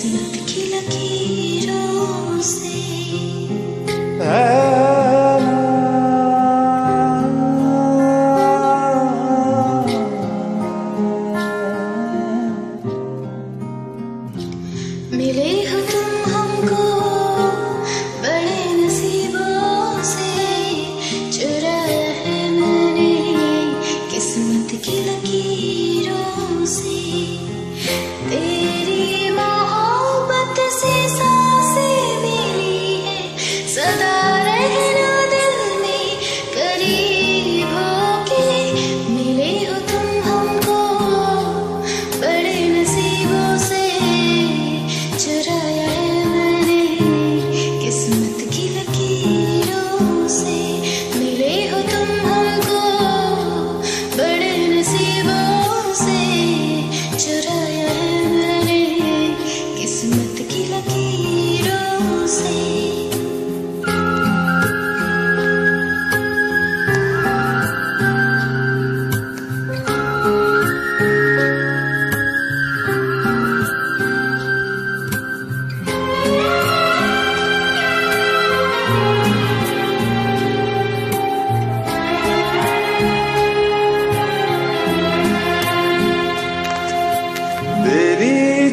किस्मत की लकीरों से। मिले हो तुम बड़े नसीबों से। किस्मत की लकीरों से।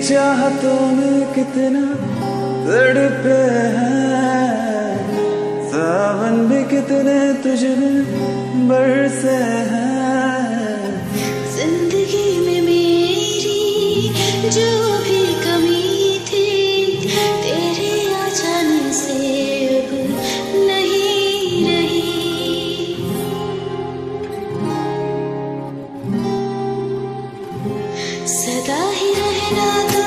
चाहतों में कितना तड़पे हैं। सावन भी कितने तुझ में बरसे हैं। ज़िंदगी में मेरी जो भी कमी थी, तेरे आ जाने से अब नहीं रही। सदा ही रहना तुम